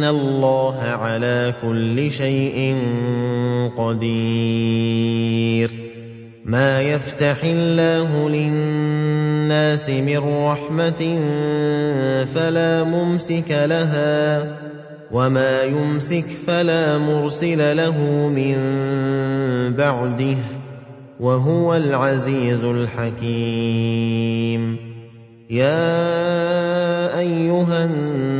ان الله على كل شيء قدير ما يفتح الله للناس من رحمه فلا ممسك لها وما يمسك فلا مرسل له من بعده وهو العزيز الحكيم يا ايها الناس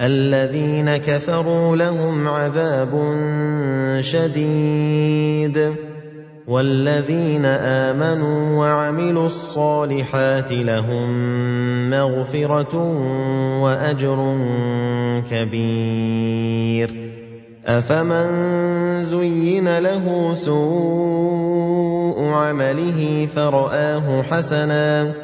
الذين كفروا لهم عذاب شديد والذين آمنوا وعملوا الصالحات لهم مغفرة وأجر كبير أفمن زين له سوء عمله فرآه حسنا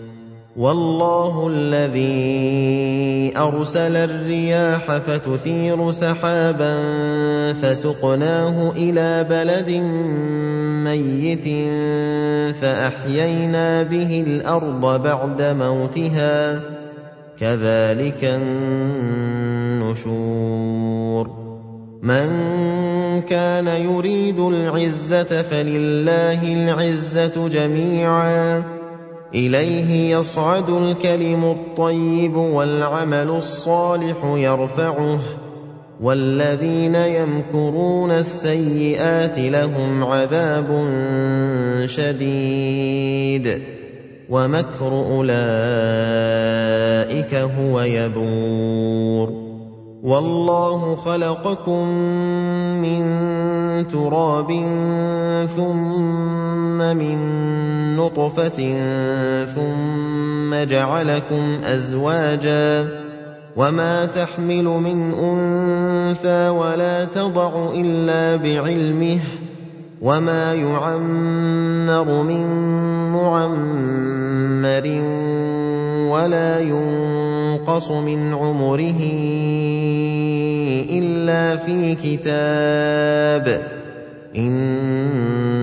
والله الذي أرسل الرياح فتثير سحابا فسقناه إلى بلد ميت فأحيينا به الأرض بعد موتها كذلك النشور من كان يريد العزة فلله العزة جميعا إليه يصعد الكلم الطيب والعمل الصالح يرفعه والذين يمكرون السيئات لهم عذاب شديد. ومكر أولئك هو يبور. والله خلقكم من تراب ثم من نطفه ثم جعلكم ازواجا وما تحمل من انثى ولا تضع الا بعلمه وما يعمر من معمر ولا ينقص من عمره الا في كتاب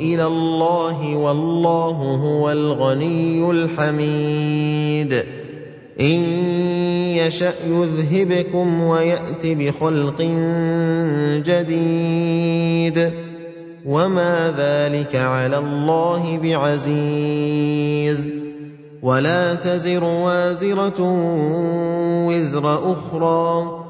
إلى الله والله هو الغني الحميد. إن يشأ يذهبكم ويأت بخلق جديد. وما ذلك على الله بعزيز. ولا تزر وازرة وزر أخرى.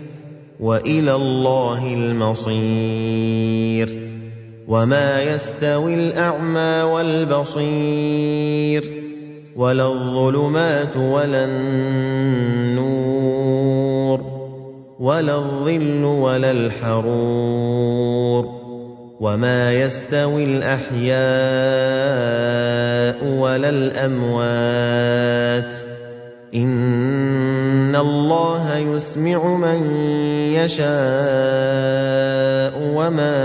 وإلى الله المصير وما يستوي الأعمى والبصير ولا الظلمات ولا النور ولا الظل ولا الحرور وما يستوي الأحياء ولا الأموات ان الله يسمع من يشاء وما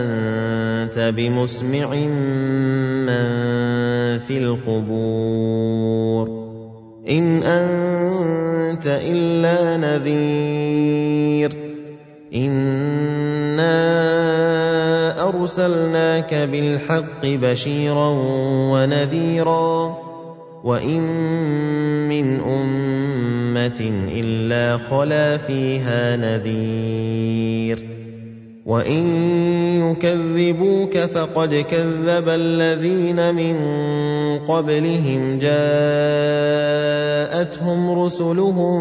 انت بمسمع من في القبور ان انت الا نذير انا ارسلناك بالحق بشيرا ونذيرا وان من امه الا خلا فيها نذير وان يكذبوك فقد كذب الذين من قبلهم جاءتهم رسلهم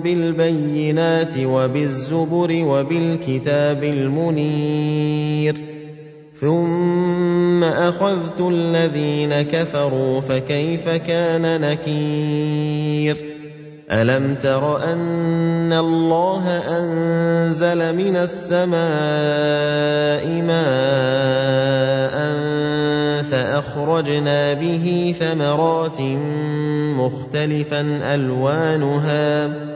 بالبينات وبالزبر وبالكتاب المنير ثم اخذت الذين كفروا فكيف كان نكير الم تر ان الله انزل من السماء ماء فاخرجنا به ثمرات مختلفا الوانها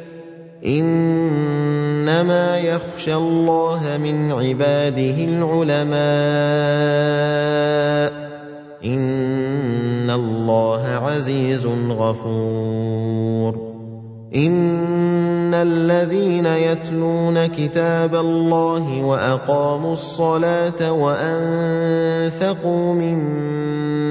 إنما يخشى الله من عباده العلماء. إن الله عزيز غفور. إن الذين يتلون كتاب الله وأقاموا الصلاة وأنفقوا مما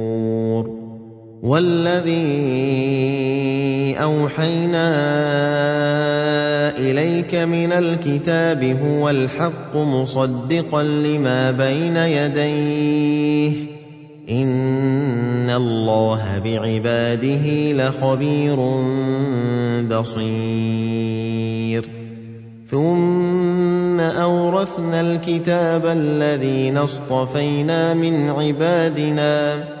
والذي أوحينا إليك من الكتاب هو الحق مصدقا لما بين يديه. إن الله بعباده لخبير بصير. ثم أورثنا الكتاب الذين اصطفينا من عبادنا.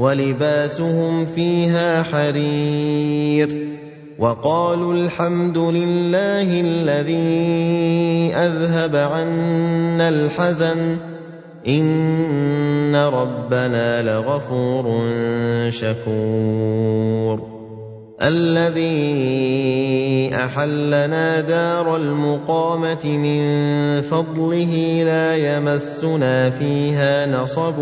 ولباسهم فيها حرير وقالوا الحمد لله الذي أذهب عنا الحزن إن ربنا لغفور شكور الذي أحلنا دار المقامة من فضله لا يمسنا فيها نصب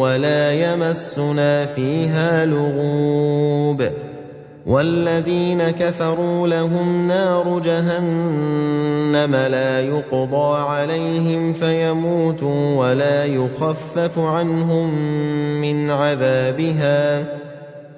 ولا يمسنا فيها لغوب والذين كفروا لهم نار جهنم لا يقضى عليهم فيموتوا ولا يخفف عنهم من عذابها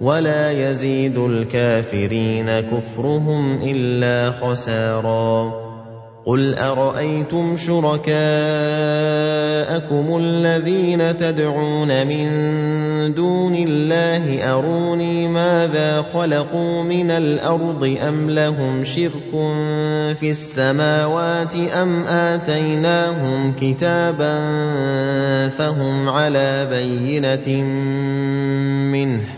ولا يزيد الكافرين كفرهم إلا خسارا. قل أرأيتم شركاءكم الذين تدعون من دون الله أروني ماذا خلقوا من الأرض أم لهم شرك في السماوات أم آتيناهم كتابا فهم على بينة منه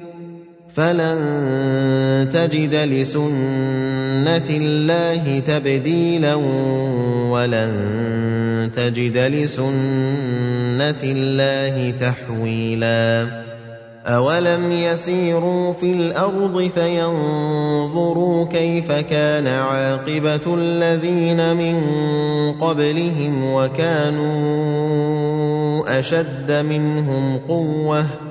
فلن تجد لسنه الله تبديلا ولن تجد لسنه الله تحويلا أَوَلَمْ يَسِيرُوا فِي الْأَرْضِ فَيَنظُرُوا كَيْفَ كَانَ عَاقِبَةُ الَّذِينَ مِن قَبْلِهِمْ وَكَانُوا أَشَدَّ مِنْهُمْ قُوَّةً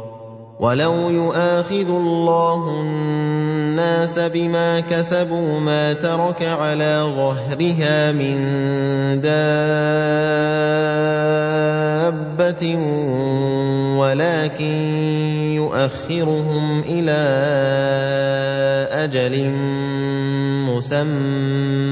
وَلَوْ يُؤَاخِذُ اللَّهُ النَّاسَ بِمَا كَسَبُوا مَا تَرَكَ عَلَىٰ ظَهْرِهَا مِن دَابَّةٍ وَلَٰكِن يُؤَخِّرُهُمْ إِلَىٰ أَجَلٍ مُّسَمًّى